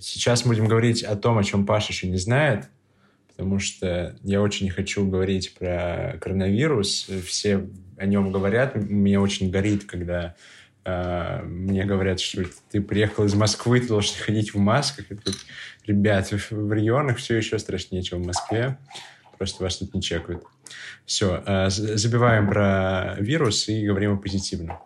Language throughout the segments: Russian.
Сейчас будем говорить о том, о чем Паша еще не знает, потому что я очень не хочу говорить про коронавирус. Все о нем говорят. Меня очень горит, когда э, мне говорят, что ты приехал из Москвы, ты должен ходить в масках. И тут, ребят, в регионах все еще страшнее, чем в Москве. Просто вас тут не чекают. Все, э, забиваем про вирус и говорим о позитивном.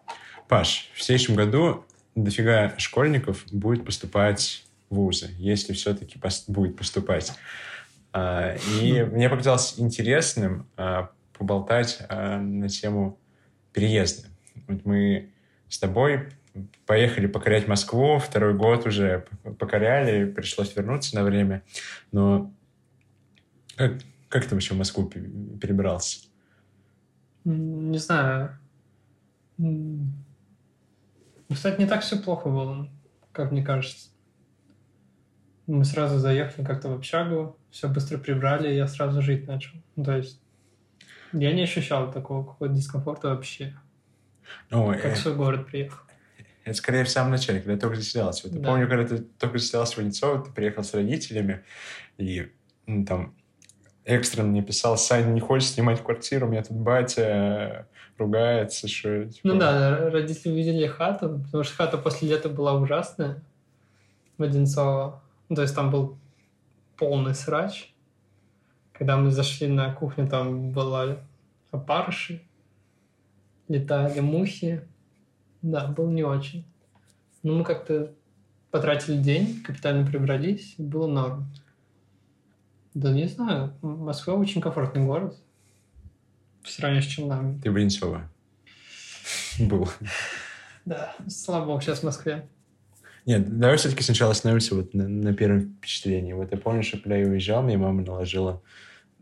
Паш, в следующем году дофига школьников будет поступать вузы, если все-таки будет поступать. А, и мне показалось интересным а, поболтать а, на тему переезда. Вот мы с тобой поехали покорять Москву, второй год уже покоряли, пришлось вернуться на время. Но как, как ты вообще в Москву перебирался? Не знаю. Кстати, не так все плохо было, как мне кажется. Мы сразу заехали как-то в общагу, все быстро прибрали, и я сразу жить начал. Ну, то есть я не ощущал такого какого-то дискомфорта вообще. Ну, как э... свой город приехал. Это скорее в самом начале, когда я только заселялся. Вот да. Помню, когда ты только заселялся в Венецово, ты приехал с родителями, и ну, там экстренно мне писал, Саня, не хочешь снимать квартиру, у меня тут батя ругается, что... Типа... Ну да, родители увидели хату, потому что хата после лета была ужасная в Одинцово. Ну, то есть там был полный срач. Когда мы зашли на кухню, там была опарыши, летали мухи. Да, был не очень. Но мы как-то потратили день, капитально прибрались, и было норм. Да не знаю, Москва очень комфортный город. В сравнении с Челнами. Ты в Одинцово был. Да, слава богу, сейчас в Москве. Нет, давай все-таки сначала остановимся вот на, на первом впечатлении. Вот я помню, что когда я уезжал, мне мама наложила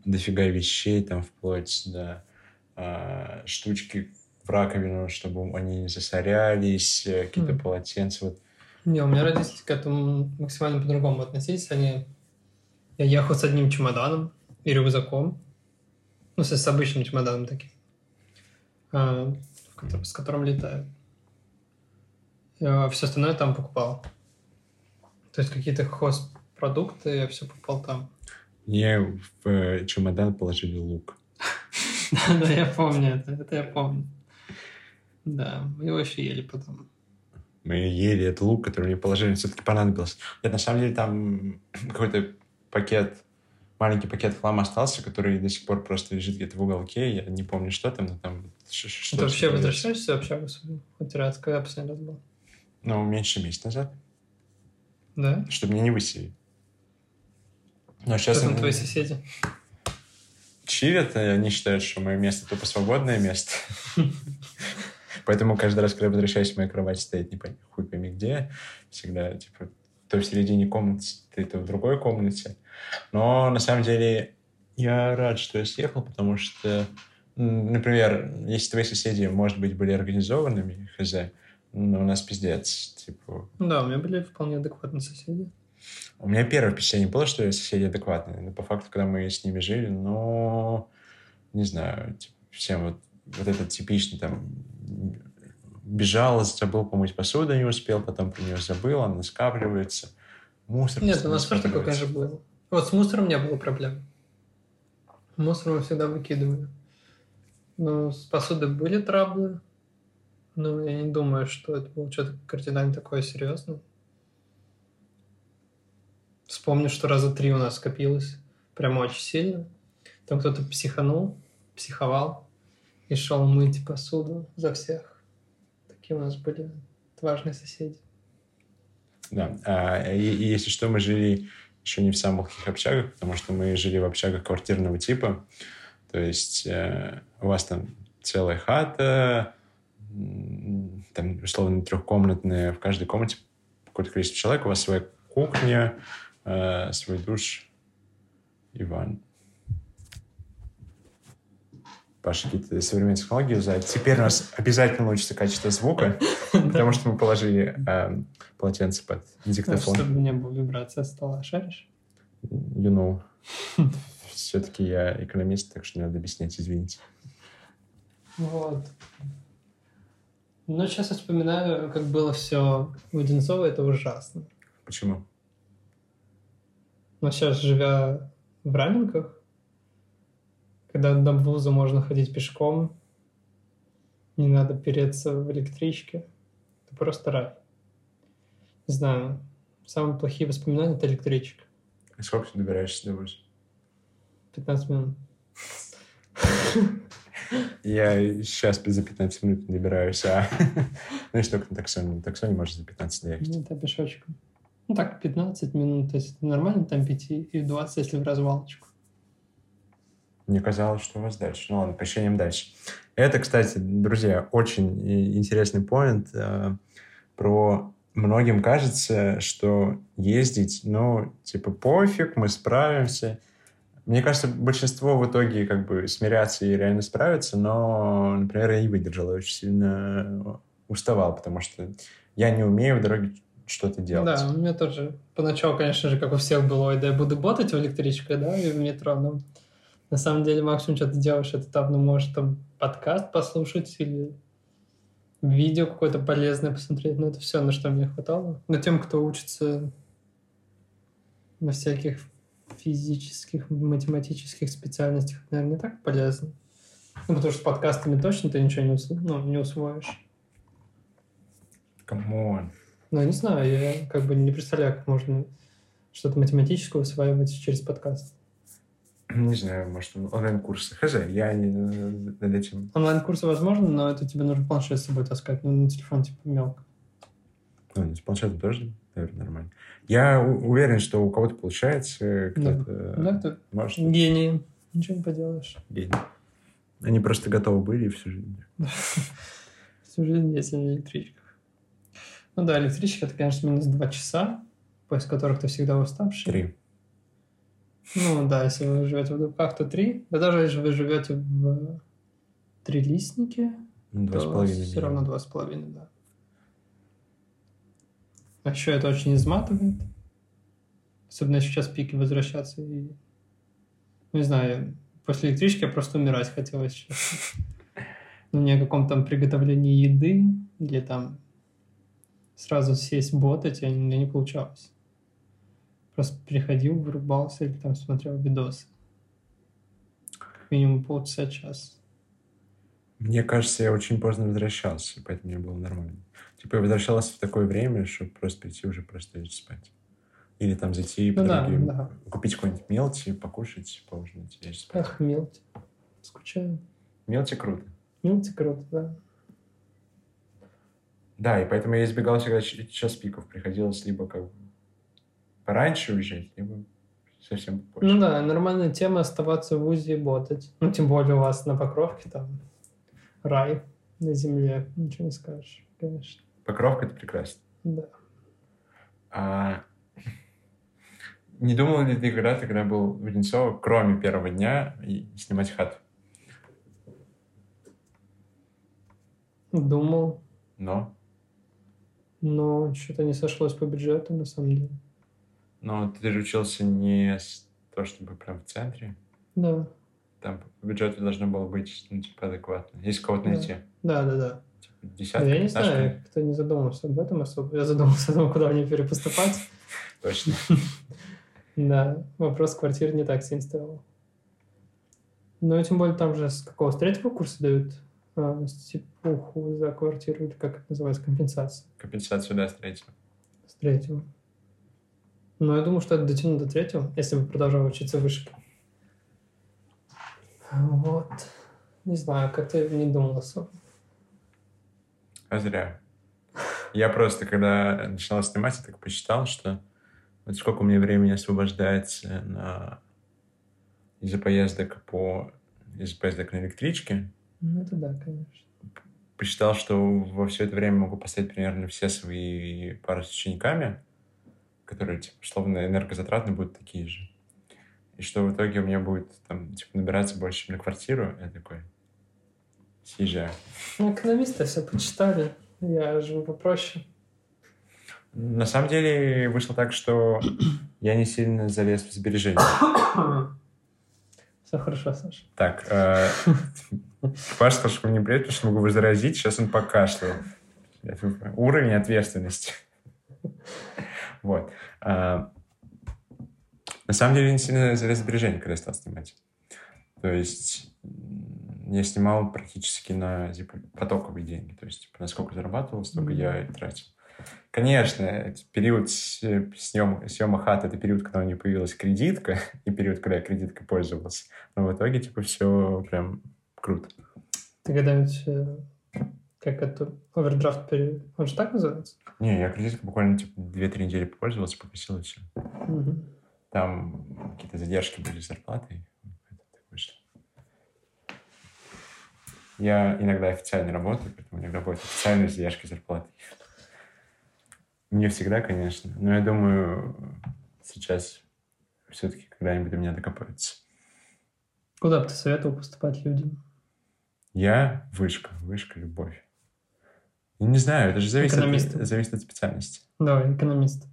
дофига вещей, там, вплоть до а, штучки в раковину, чтобы они не засорялись, э, какие-то mm. полотенца. Вот. Не, у меня родители к этому максимально по-другому относились. Они... Я ехал с одним чемоданом и рюкзаком, ну, с обычным чемоданом таким, а, с которым летаю. А все остальное там покупал. То есть какие-то хозпродукты я все покупал там. Мне в э, чемодан положили лук. Да, я помню это. Это я помню. Да, мы его еще ели потом. Мы ели этот лук, который мне положили, все-таки понадобился. Нет, на самом деле там какой-то пакет маленький пакет хлама остался, который до сих пор просто лежит где-то в уголке. Я не помню, что там, но там... Что Ты вообще возвращаешься в свою? Хоть раз, когда последний раз был? Ну, меньше месяца назад. Да? Чтобы меня не выселили. Но сейчас... Кто там твои соседи? Чилят, они считают, что мое место тупо свободное место. Поэтому каждый раз, когда я возвращаюсь, моя кровать стоит не хуй пойми где. Всегда, типа, то в середине комнаты, то в другой комнате. Но на самом деле я рад, что я съехал, потому что, например, если твои соседи, может быть, были организованными, хз, но у нас пиздец, типа... Да, у меня были вполне адекватные соседи. У меня первое впечатление было, что соседи адекватные. Но по факту, когда мы с ними жили, но не знаю, типа, всем вот, вот этот типичный там бежал, забыл помыть посуду, не успел, потом про нее забыл, она скапливается. Мусор. Нет, у нас тоже такое, конечно, было. Вот с мусором не было проблем. Мусор мы всегда выкидывали. Но с посудой были траблы. Но я не думаю, что это было что-то кардинально такое серьезное. Вспомню, что раза три у нас скопилось. Прямо очень сильно. Там кто-то психанул, психовал и шел мыть посуду за всех. Такие у нас были важные соседи. Да. А, и, и если что, мы жили еще не в самых общагах, потому что мы жили в общагах квартирного типа. То есть э, у вас там целая хата, там, условно, трехкомнатная, в каждой комнате какое-то количество человек, у вас своя кухня, э, свой душ и ванна. Паша какие-то современные технологии юзает. Теперь у нас обязательно улучшится качество звука, потому что мы положили э, полотенце под диктофон. Чтобы не было вибрация стола, шаришь? You know. Все-таки я экономист, так что не надо объяснять, извините. Вот. Ну, сейчас я вспоминаю, как было все в Одинцово, это ужасно. Почему? Но сейчас, живя в Раменках, когда до вуза можно ходить пешком, не надо переться в электричке, это просто рай. Не знаю, самые плохие воспоминания — это электричка. А сколько ты добираешься до вуза? 15 минут. Я сейчас за 15 минут не добираюсь, а ну, если только на таксоне. На таксоне можно за 15 доехать. Ну, это пешочком. Ну, так, 15 минут, то есть нормально там 5 и 20, если в развалочку. Мне казалось, что у вас дальше. Ну ладно, поощрением дальше. Это, кстати, друзья, очень интересный поинт э, про многим кажется, что ездить, ну, типа, пофиг, мы справимся. Мне кажется, большинство в итоге как бы смирятся и реально справятся, но, например, я не выдержал, я очень сильно уставал, потому что я не умею в дороге что-то делать. Да, у меня тоже поначалу, конечно же, как у всех было, да я буду ботать в электричке, да, и в метро, но на самом деле максимум, что ты делаешь, это там, ну, может, там подкаст послушать или видео какое-то полезное посмотреть. Ну, это все, на что мне хватало. Но тем, кто учится на всяких физических, математических специальностях, наверное, не так полезно. Ну, потому что с подкастами точно ты ничего не, усво... ну, не усвоишь. Come on. Ну, я не знаю, я как бы не представляю, как можно что-то математическое усваивать через подкаст. Не знаю, может, онлайн-курсы. Хз, я не над этим. Онлайн-курсы возможно, но это тебе нужно планшет с собой таскать, ну, на телефон типа мелко. Ну, с планшетом тоже, наверное, нормально. Я уверен, что у кого-то получается, кто-то да, да, может. Гении. Ничего не поделаешь. Гений. Они просто готовы были всю жизнь. Всю жизнь если на электричках. Ну да, электричка, это, конечно, минус два часа, после которых ты всегда уставший. Три. Ну да, если вы живете в Дубках, то три. Да даже если вы живете в Трилистнике, ну, два с половиной. Все равно два с половиной, да. А еще это очень изматывает. Особенно если сейчас пики возвращаться. И... Ну, не знаю, после электрички я просто умирать хотелось сейчас. Ну, ни о каком там приготовлении еды или там сразу сесть ботать, у меня не получалось. Просто приходил, вырубался или там смотрел видосы. Минимум полчаса, час. Мне кажется, я очень поздно возвращался, поэтому мне было нормально. Типа я возвращался в такое время, чтобы просто прийти уже просто лечь спать. Или там зайти ну, по да, да. купить какой-нибудь мелти, покушать, поужинать лечь спать. Ах, мелти. Скучаю. Мелти круто. Мелти круто, да. Да, и поэтому я избегал всегда час пиков. Приходилось либо как пораньше уезжать, либо совсем попозже. Ну да, нормальная тема оставаться в УЗИ и ботать. Ну, тем более у вас на Покровке там рай на земле, ничего не скажешь, конечно. Покровка — это прекрасно. Да. А... Не думал ли ты когда-то, когда был в Одинцово, кроме первого дня, снимать хату? Думал. Но? Но что-то не сошлось по бюджету, на самом деле. Но ты же учился не с то, чтобы прям в центре. Да. Там по бюджету должно было быть, ну, типа, адекватно. Если кого-то найти. Да, да, да. Типа, десятка, Я не знаю, кто не задумался об этом особо. Я задумался о том, куда мне перепоступать. Точно. Да, вопрос квартиры не так сильно стоял. Ну, тем более там же с какого? С третьего курса дают а, стипуху за квартиру, или как это называется, компенсация? Компенсацию, да, с третьего. С третьего. Но я думаю, что это дотяну до третьего, если бы продолжал учиться в вышке. Вот. Не знаю, как-то не думал особо. А зря. Я просто, когда начинал снимать, я так посчитал, что вот сколько у меня времени освобождается на... из-за поездок по из-за поездок на электричке. Ну, это да, конечно. Посчитал, что во все это время могу поставить примерно все свои пары с учениками которые, типа, условно, энергозатратные будут такие же. И что в итоге у меня будет там, типа, набираться больше, чем на квартиру, я такой, съезжаю. Ну, экономисты все почитали, я живу попроще. На самом деле вышло так, что я не сильно залез в сбережения. Все хорошо, Саша. Так, э, Паша сказал, что мне приятно, что могу возразить, сейчас он покашлял. Уровень ответственности. Вот. На самом деле, не сильно за сбережения, когда я стал снимать. То есть я снимал практически на типа, потоковые деньги. То есть, типа, насколько зарабатывал, столько я и тратил. Конечно, период съема, съема хат — это период, когда у нее появилась кредитка, и период, когда я кредиткой пользовался. Но в итоге, типа, все прям круто. Ты когда-нибудь э, как это, овердрафт, пере... он же так называется? Не, я кредиткой буквально типа 2-3 недели попользовался, погасил и все. Угу. Там какие-то задержки были с зарплатой. Я иногда официально работаю, поэтому иногда будет официальные задержки зарплаты. Не всегда, конечно, но я думаю, сейчас все-таки когда-нибудь до меня докопаются. Куда бы ты советовал поступать людям? Я вышка, вышка, любовь. Я не знаю, это же зависит, от, зависит от специальности. Давай, экономист.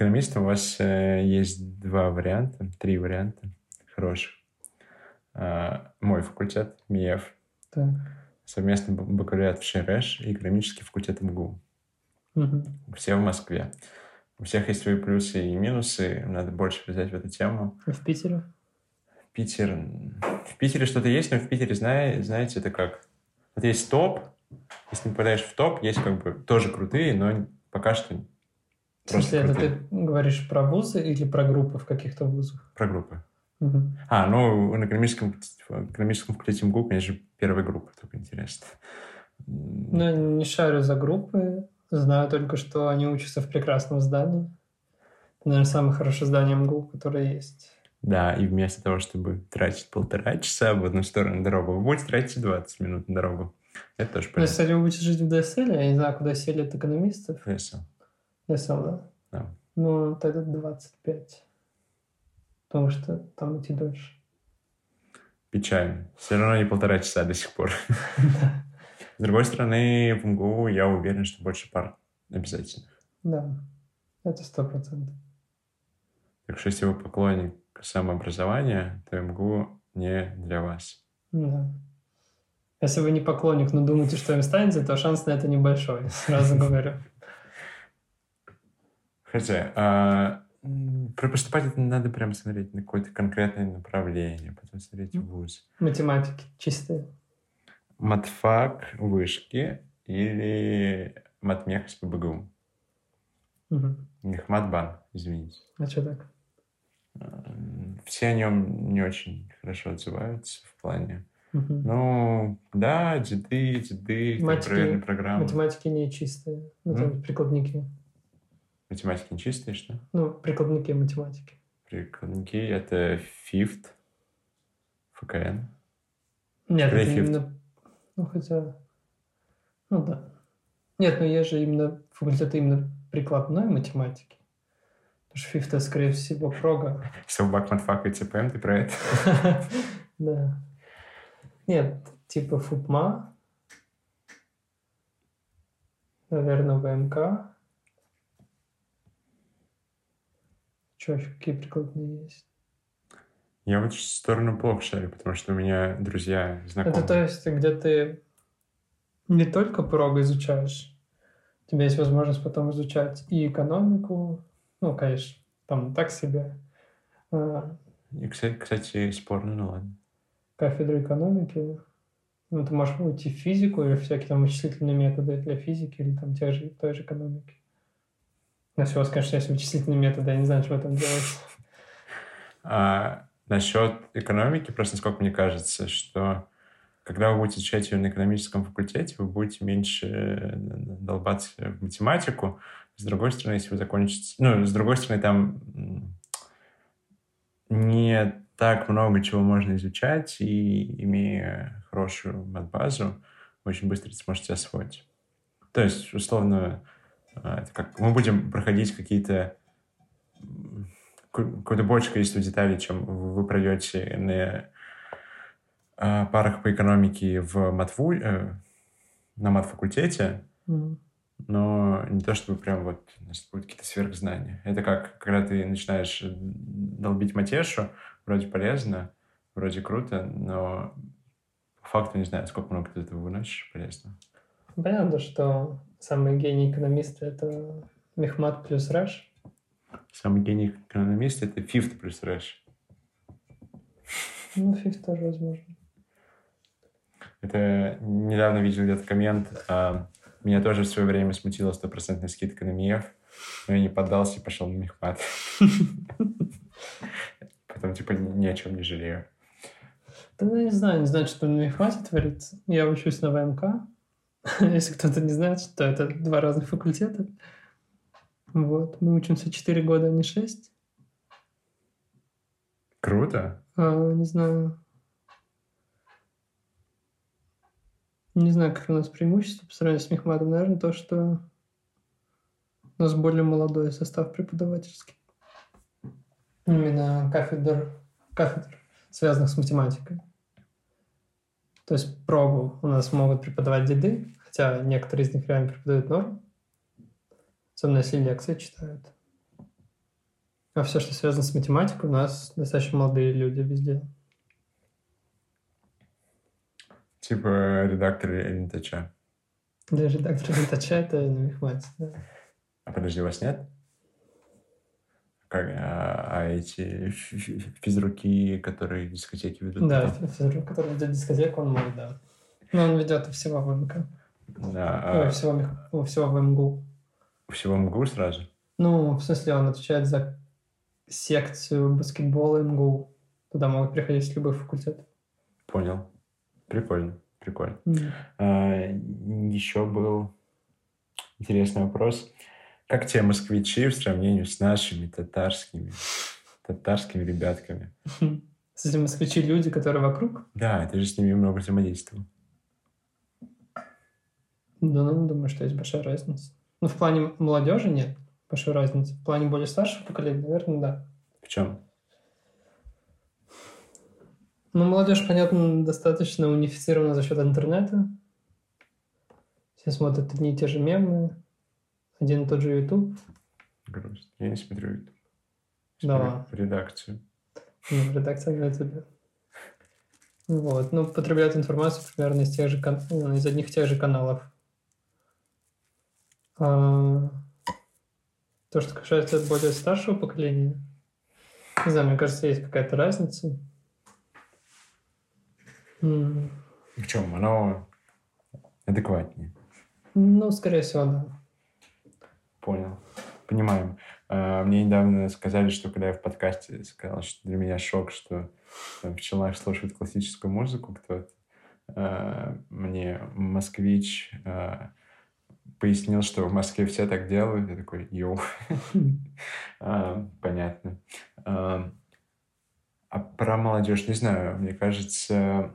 Экономист у вас э, есть два варианта, три варианта хороших. А, мой факультет, МИЭФ. Так. Совместный бакалавриат в ШРЭШ и экономический факультет МГУ. Угу. Все в Москве. У всех есть свои плюсы и минусы. Надо больше взять в эту тему. А в Питере? Питер... В Питере что-то есть, но в Питере, знаете, это как... Вот есть топ, если не попадаешь в топ, есть как бы тоже крутые, но пока что в смысле, это ты говоришь про вузы или про группы в каких-то вузах? Про группы. Угу. А, ну, на экономическом, экономическом факультете МГУ, конечно, первая группа, только интересно. Ну, не шарю за группы. Знаю только, что они учатся в прекрасном здании. Это, наверное, самое хорошее здание МГУ, которое есть. Да, и вместо того, чтобы тратить полтора часа в одну сторону дорогу, вы будете тратить 20 минут на дорогу. Это тоже понятно. Ну, если вы будете жить в ДСЛ, я не знаю, куда селят экономистов. ДСЛ. ДСЛ, да? Да. Ну, тогда 25 потому что там идти дольше. Печально. Все равно не полтора часа до сих пор. С другой стороны, в МГУ я уверен, что больше пар обязательных. Да, это сто процентов. Так что если вы поклонник самообразования, то МГУ не для вас. Да. Если вы не поклонник, но думаете, что им станете, то шанс на это небольшой, сразу говорю. Хотя, а про поступать это надо прям смотреть на какое-то конкретное направление, потом смотреть в ВУЗ. Математики чистые. Матфак, вышки или матмех с ПБГУ. Угу. Мехматбан, извините. А что так? Все о нем не очень хорошо отзываются в плане. Угу. Ну, да, деды, деды, математики, программы. Математики не чистые, это mm? прикладники. Математики не чистые, что? Ну, прикладники математики. Прикладники — это FIFT, ФКН. Нет, это именно... Ну, хотя... Ну, да. Нет, ну я же именно факультет именно прикладной математики. Потому что FIFT, скорее всего, прога. Совбак, матфак и ЦПМ, ты про это? Да. Нет, типа ФУПМА, наверное, ВМК, Что еще, какие прикладные есть? Я вот в сторону плохо шарю, потому что у меня друзья знакомые. Это то есть, где ты не только прог изучаешь, у тебя есть возможность потом изучать и экономику, ну, конечно, там так себе. А, и, кстати, кстати спорно, ну ладно. Кафедру экономики. Ну, ты можешь уйти в физику или всякие там вычислительные методы для физики или там те же, той же экономики. Если у вас, конечно, есть вычислительные методы, я не знаю, что там делать. А, насчет экономики, просто насколько мне кажется, что когда вы будете изучать ее на экономическом факультете, вы будете меньше э, долбаться в математику. С другой стороны, если вы закончите... Ну, с другой стороны, там не так много чего можно изучать, и имея хорошую мат-базу, вы очень быстро сможете освоить. То есть, условно, это как мы будем проходить какие-то какое-то большее количество деталей, чем вы пройдете на а, парах по экономике в матву, э, на мат-факультете, mm. но не то, чтобы прям вот нас будут какие-то сверхзнания. Это как, когда ты начинаешь долбить матешу, вроде полезно, вроде круто, но по факту не знаю, сколько много ты этого выносишь полезно. Понятно, что самый гений экономиста — это Мехмат плюс Раш. Самый гений экономист — это Fifth плюс Рэш. Ну, фиф тоже возможно. Это недавно видел где-то коммент. а, меня тоже в свое время смутила стопроцентная скидка на МИЭФ, но я не поддался и пошел на Мехмат. Потом, типа, ни о чем не жалею. Да, ну, не знаю, не знаю, что на мехмате творится. Я учусь на ВМК. Если кто-то не знает, что это два разных факультета. Вот. Мы учимся 4 года, а не 6. Круто. А, не знаю. Не знаю, как у нас преимущество по сравнению с Мехматом. Наверное, то, что у нас более молодой состав преподавательский. Именно кафедр, кафедр, связанных с математикой. То есть пробу у нас могут преподавать деды, хотя некоторые из них реально преподают норм. Особенно если лекции читают. А все, что связано с математикой, у нас достаточно молодые люди везде. Типа редактор НТЧ. Для редактора Винтача это на мехмате, да. А подожди, у вас нет? Как, а, а эти фи- фи- физруки, которые дискотеки ведут? Да, физрук, который ведет дискотеку, он мой, да. Но он ведет и всего ВМК. Да, Ой, а всего, ой, всего ВМГУ. всего МГУ сразу? Ну, в смысле, он отвечает за секцию баскетбола МГУ. Туда могут приходить с любых факультетов. Понял. Прикольно, прикольно. Мгм. А, еще был интересный вопрос. Как тебе москвичи в сравнении с нашими татарскими, татарскими ребятками? С этим москвичи люди, которые вокруг. Да, ты же с ними много взаимодействовал. Да, ну, думаю, что есть большая разница. Ну, в плане молодежи нет большой разницы. В плане более старшего поколения, наверное, да. В чем? Ну, молодежь, понятно, достаточно унифицирована за счет интернета. Все смотрят одни и те же мемы, один и тот же YouTube. Грустно. Я не смотрю YouTube. Да. Редакцию. Ну, редакция на YouTube. Вот. Ну, потребляют информацию примерно из тех же кан- ну, из одних и тех же каналов. А, То, что касается более старшего поколения, не знаю, мне кажется, есть какая-то разница. В чем? Оно адекватнее. Ну, скорее всего, да. Понял. Понимаем. А, Мне недавно сказали, что когда я в подкасте сказал, что для меня шок, что там, в Челнах слушают классическую музыку кто-то, а, мне москвич а, пояснил, что в Москве все так делают. Я такой, йоу. Понятно. А про молодежь, не знаю, мне кажется,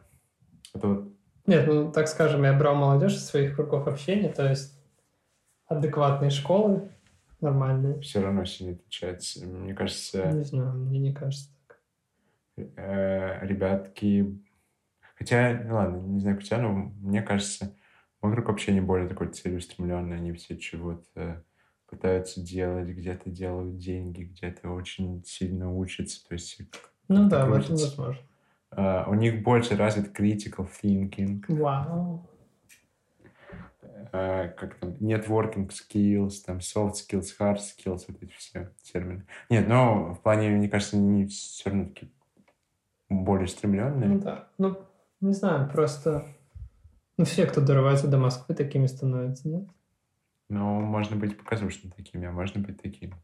это вот Нет, ну, так скажем, я брал молодежь из своих кругов общения, то есть адекватные школы, нормальные. все равно сильно отличается. Мне кажется, Не знаю, мне не кажется так. э, ребятки... Хотя, ну ладно, не знаю, как у тебя, но мне кажется, мой круг общения более такой целеустремленный. Они все чего-то пытаются делать, где-то делают деньги, где-то очень сильно учатся. То есть Ну да, в этом крутятся. возможно. э, у них больше развит critical thinking, Вау. э, как там, networking skills, там, soft skills, hard skills, вот эти все термины. Нет, но в плане, мне кажется, они все равно такие более стремленные. Ну да. Ну, не знаю, просто... Ну, все, кто дорывается до Москвы, такими становятся, нет? Но можно быть показушным такими, а можно быть таким.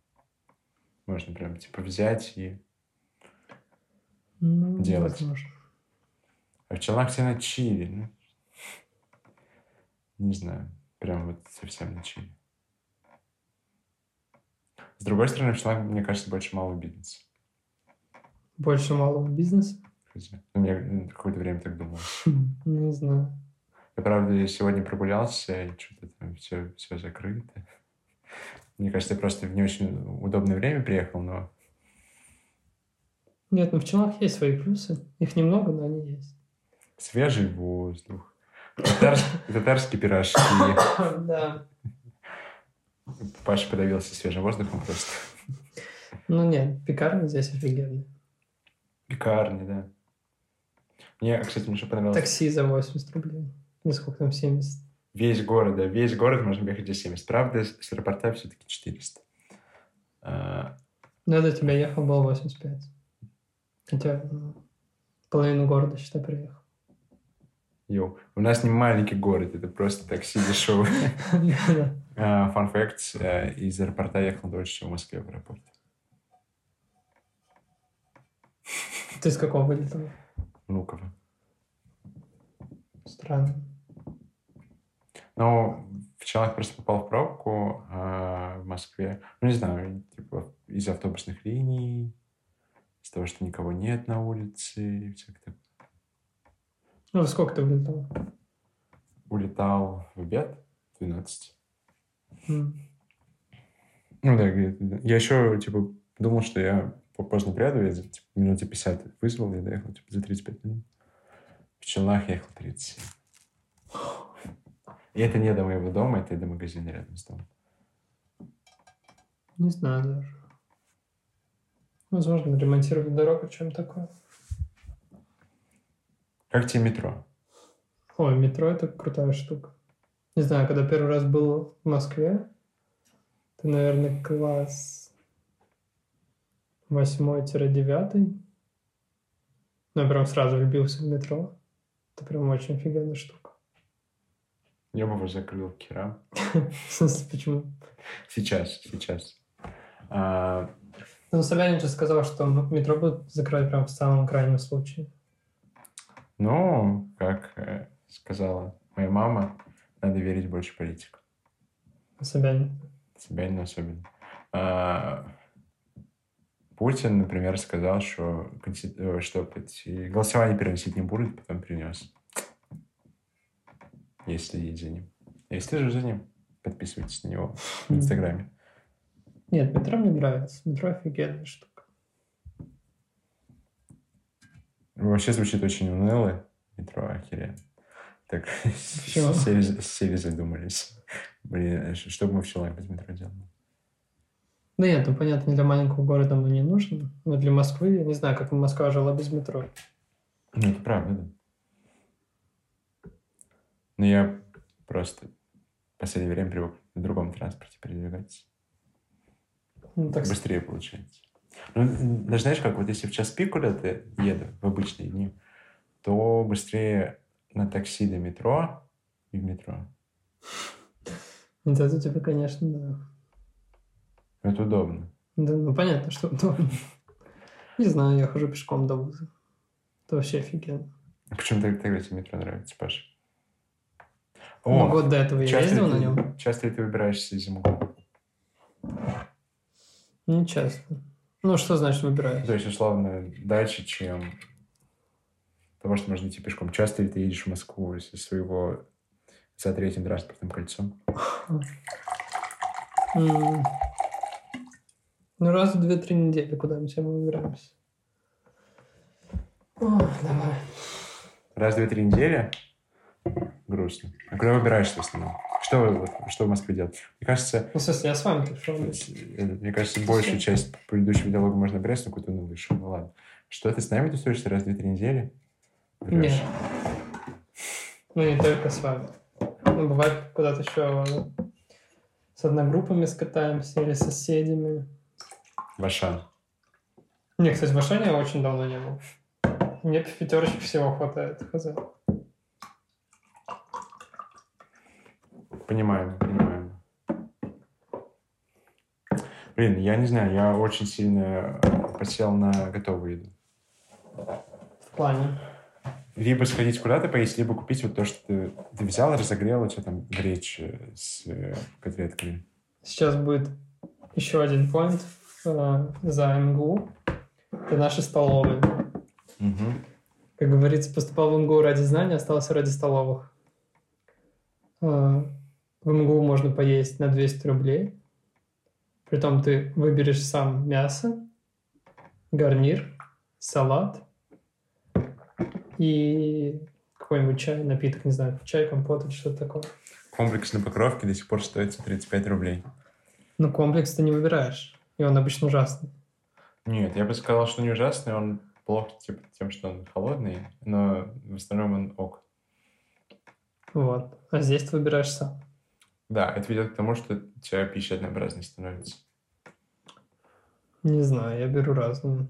Можно прям, типа, взять и... Ну, Делать. возможно. А в челнах все на чили. Ну, не знаю. Прям вот совсем на чили. С другой стороны, в челнах, мне кажется, больше малого бизнеса. Больше малого бизнеса? Ну, я м, какое-то время так думал. Не знаю. Я, правда, сегодня прогулялся, и что-то там все, все закрыто. Мне кажется, я просто в не очень удобное время приехал, но Нет, ну в Челнах есть свои плюсы. Их немного, но они есть. свежий воздух, татарские пирожки. Да. Паша подавился свежим воздухом просто. Ну нет, пекарни здесь офигенные. Пекарни, да. Мне, кстати, мне еще понравилось. Такси за 80 рублей. Не сколько там, 70. Весь город, да, весь город можно ехать за 70. Правда, с с аэропорта все-таки 400. А, Ну, я до тебя ехал, было 85. Хотя ну, половину города, считай, приехал. Йоу. У нас не маленький город, это просто такси дешевое. Фан факт, э, из аэропорта ехал дольше, чем в Москве в аэропорт. Ты из какого вылетал? Внуково. Странно. Ну, в Челнах просто попал в пробку а в Москве. Ну, не знаю, типа из автобусных линий, из того, что никого нет на улице и всякое такое. Ну, во сколько ты вылетал? Улетал в обед 12. М. Ну да, я еще, типа, думал, что я поздно приеду, я за типа, минут за 50 вызвал, я доехал типа, за 35 минут. В Челнах я ехал 30. И это не до моего дома, это до магазина рядом с домом. Не знаю даже. Возможно, ремонтировать дорогу, чем такое. Как тебе метро? Ой, метро это крутая штука. Не знаю, когда первый раз был в Москве, это, наверное, класс восьмой-девятый. Ну, я прям сразу влюбился в метро. Это прям очень офигенная штука. Я бы его закрыл к херам. В смысле, почему? Сейчас, сейчас. А, Ну, Собянин же сказал, что метро будут закрывать прям в самом крайнем случае. Ну, как э, сказала моя мама, надо верить больше политикам. Собянин. Собянину особенно. А, Путин, например, сказал, что, э, что голосование переносить не будет, потом перенес. Если следить за ним. Я слежу за ним. Подписывайтесь на него в Инстаграме. Нет, метро мне нравится. Метро офигенная штука. Вообще звучит очень уныло. Метро охеренно. Так, сели, сели задумались. Блин, ш- что бы мы в Челнах без метро делали? Да нет, ну понятно, для маленького города оно не нужно. Но для Москвы, я не знаю, как Москва жила без метро. Ну, это правда, да. Но я просто в последнее время привык на другом транспорте передвигаться. Ну, так, Быстрее получается. Ну, даже знаешь, как вот если в час пик куда-то еду в обычные дни, то быстрее на такси до метро и в метро. вот это тебе, конечно, да. Это удобно. Да, ну понятно, что удобно. Не знаю, я хожу пешком до вуза. Это вообще офигенно. А почему так- тогда тебе метро нравится, Паша? Ну, О, год до этого я ездил на нем. Часто ли ты выбираешься из МГУ? Не часто. Ну, что значит выбираюсь? То есть, условно, дальше, чем того, что можно идти пешком. Часто ли ты едешь в Москву из своего за третьим транспортным кольцом? Ну, раз в две-три недели куда-нибудь мы выбираемся. О, давай. Раз, две, три недели? Грустно. А куда выбираешься в основном? Что, что в Москве делать? Мне кажется, Ну, в смысле, я с вами пришел. э, мне кажется, большую часть предыдущего диалога можно брать, но какую-то шоу. Ну ладно. Что, ты с нами тусуешься раз, две, три недели? Врешь. Нет. Ну, не только с вами. Ну, бывает, куда-то еще с одногруппами скатаемся или с соседями. В Ашан. Не, кстати, в Ашане я очень давно не был. Мне в пятерочке всего хватает. хз. Понимаем, понимаем. Блин, я не знаю, я очень сильно э, посел на готовую еду. В плане. Либо сходить куда-то поесть, либо купить вот то, что ты, ты взял, разогрел, у тебя там гречь э, с э, котлетками. Сейчас будет еще один поинт э, за МГУ. Это наши столовые. Мгм. Как говорится, поступал в МГУ ради знаний, остался ради столовых. Э, В МГУ можно поесть на 200 рублей. Притом ты выберешь сам мясо, гарнир, салат и какой-нибудь чай, напиток, не знаю, чай, компот или что-то такое. Комплекс на покровке до сих пор стоит 35 рублей. Но комплекс ты не выбираешь, и он обычно ужасный. Нет, я бы сказал, что не ужасный, он плох типа, тем, что он холодный, но в остальном он ок. Вот. А здесь ты выбираешь сам. Да, это ведет к тому, что у тебя пища однообразной становится. Не знаю, я беру разную.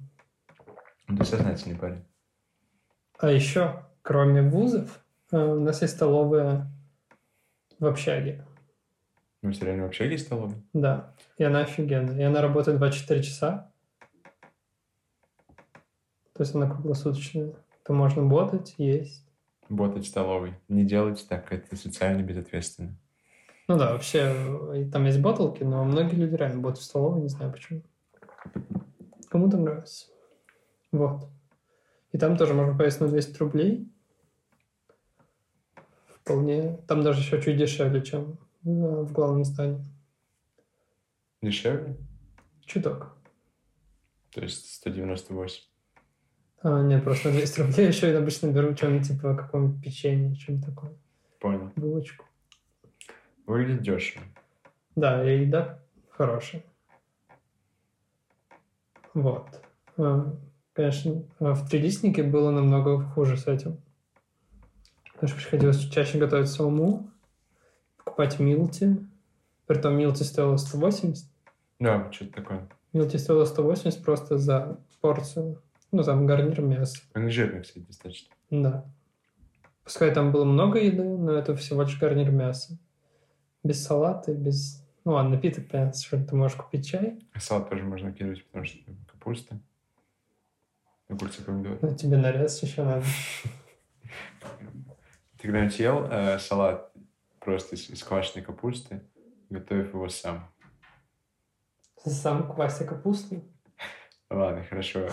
Ну, Ты сознательный парень. А еще, кроме вузов, э, у нас есть столовая в общаге. Ну, все реально в общаге есть столовая? Да, и она офигенная. И она работает 24 часа. То есть она круглосуточная. То можно ботать, есть. Ботать в столовой. Не делать так, это социально безответственно. Ну да, вообще, э, там есть боталки, но многие люди реально ботают в столовой, не знаю почему. Кому-то нравится. Вот. И там тоже можно поесть на 200 рублей. Вполне. Там даже еще чуть дешевле, чем э, в главном здании. Дешевле? Чуток. То есть 198. А, нет, просто на 200 рублей еще я обычно беру что-нибудь типа какое-нибудь печенье, что-нибудь такое. Понял. Булочку. Выглядит дешево. Да, и еда хорошая. Вот. А, Конечно, а в трилистнике было намного хуже с этим. Потому что приходилось чаще готовить самому, покупать милти. Притом милти стоило 180. Да, что-то такое. Милти стоило 180 просто за порцию. Ну, там гарнир мяса. Он жирный, кстати, достаточно. Да. Пускай там было много еды, но это всего лишь гарнир мяса. Без салата, без... Ну ладно, напиток, понятно, что ты можешь купить чай. А салат тоже можно кидать, потому что капуста. Огурцы, помидоры. Ну, тебе нарез еще надо. Ты когда-нибудь ел э, салат просто из, из квашеной капусты, готовив его сам? Сам квася капусту? Ладно, хорошо.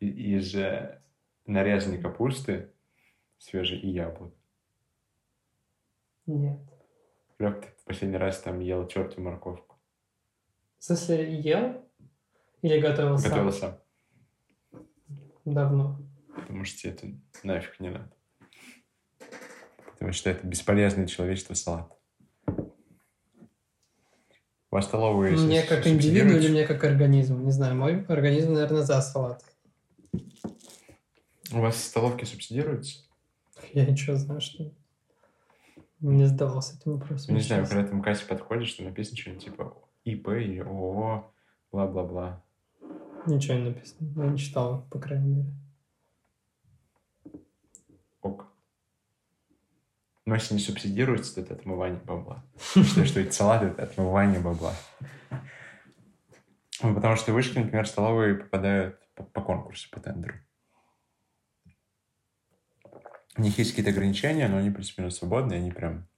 Из э, нарезанной капусты свежей и яблок. Нет. Как ты последний раз там ел тертую морковку? В смысле, ел? Или готовил сам? Готовил сам. Давно. Потому что тебе это нафиг не надо. Потому что это бесполезный человечество салат. У вас столовые Мне как индивиду или мне как организму? Не знаю, мой организм, наверное, за салат. У вас столовки субсидируются? Я ничего знаю, что... Не задавался этим вопросом. Не знаю, когда ты в кассе подходишь, что написано что-нибудь типа ИП или ООО, бла-бла-бла. Ничего не написано. Я не читал, по крайней мере. Ок. Но если не субсидируется, то это отмывание бабла. Считаю, что эти салаты — это отмывание бабла. Ну, Потому что вышки, например, столовые попадают по, по конкурсу, по тендеру. У них есть какие-то ограничения, но они плюс-минус свободные, они прям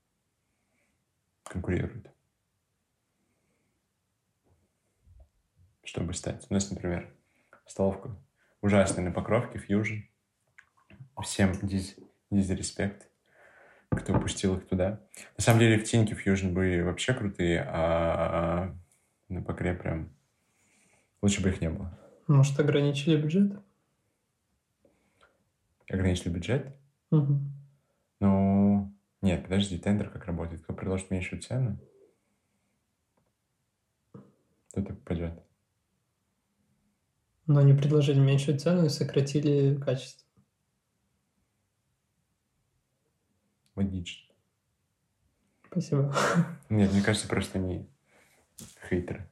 конкурируют. Чтобы стать. У нас, например, столовка ужасная на Покровке, Фьюжн. Всем диз, дизреспект, кто пустил их туда. На самом деле в Тиньке Фьюжн были вообще крутые, а на Покре прям лучше бы их не было. Может, ограничили бюджет? Ограничили бюджет? Ну, нет, подожди, тендер как работает? Кто предложит меньшую цену, тот и попадет. Но они предложили меньшую цену и сократили качество. Логично. Спасибо. Нет, мне кажется, просто они хейтеры.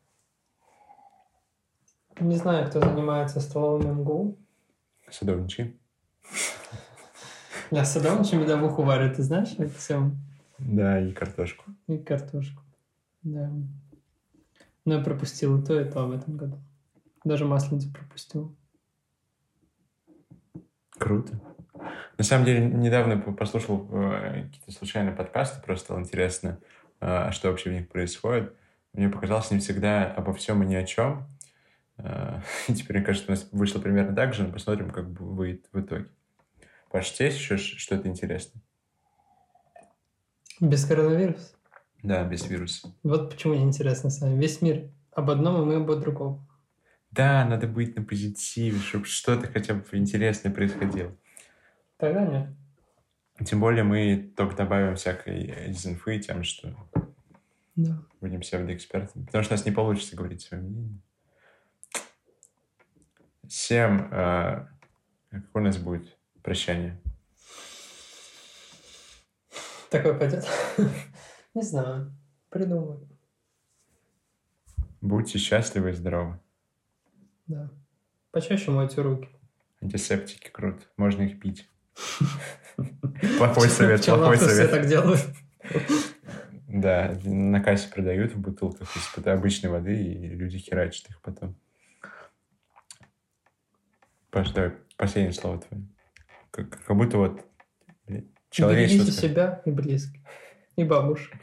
Не знаю, кто занимается столовым МГУ. Садовнички. Да, садовничий медовуху варят, ты знаешь, это все. Да, и картошку. И картошку. Да. Но я пропустил и то, и то в этом году. Даже масленицу пропустил. Круто. На самом деле, недавно по- послушал э, какие-то случайные подкасты, просто стало интересно, э, что вообще в них происходит. Мне показалось не всегда обо всем и ни о чем. Э, и теперь, мне кажется, у нас вышло примерно так же, но посмотрим, как бы выйдет в итоге. Паш, у тебя есть еще что-то интересное? Без коронавируса. Да, без вируса. Вот почему интересно с вами. Весь мир об одном, и мы об другом. Да, надо быть на позитиве, чтобы что-то хотя бы интересное происходило. Тогда нет. Тем более мы только добавим всякой дезинфы тем, что Да. будем псевдоэкспертами. Потому что у нас не получится говорить свое мнение. Всем... э, какое у нас будет прощание? Такое пойдет? Не знаю. Придумаю. Будьте счастливы и здоровы. Да. Почаще мойте руки. Антисептики круто. Можно их пить. Плохой совет, плохой все совет. так делают. Да, на кассе продают в бутылках из-под обычной воды, и люди херачат их потом. Паш, давай, последнее слово твое. Как, как будто вот человечество... Берегите себя и близких. И бабушек.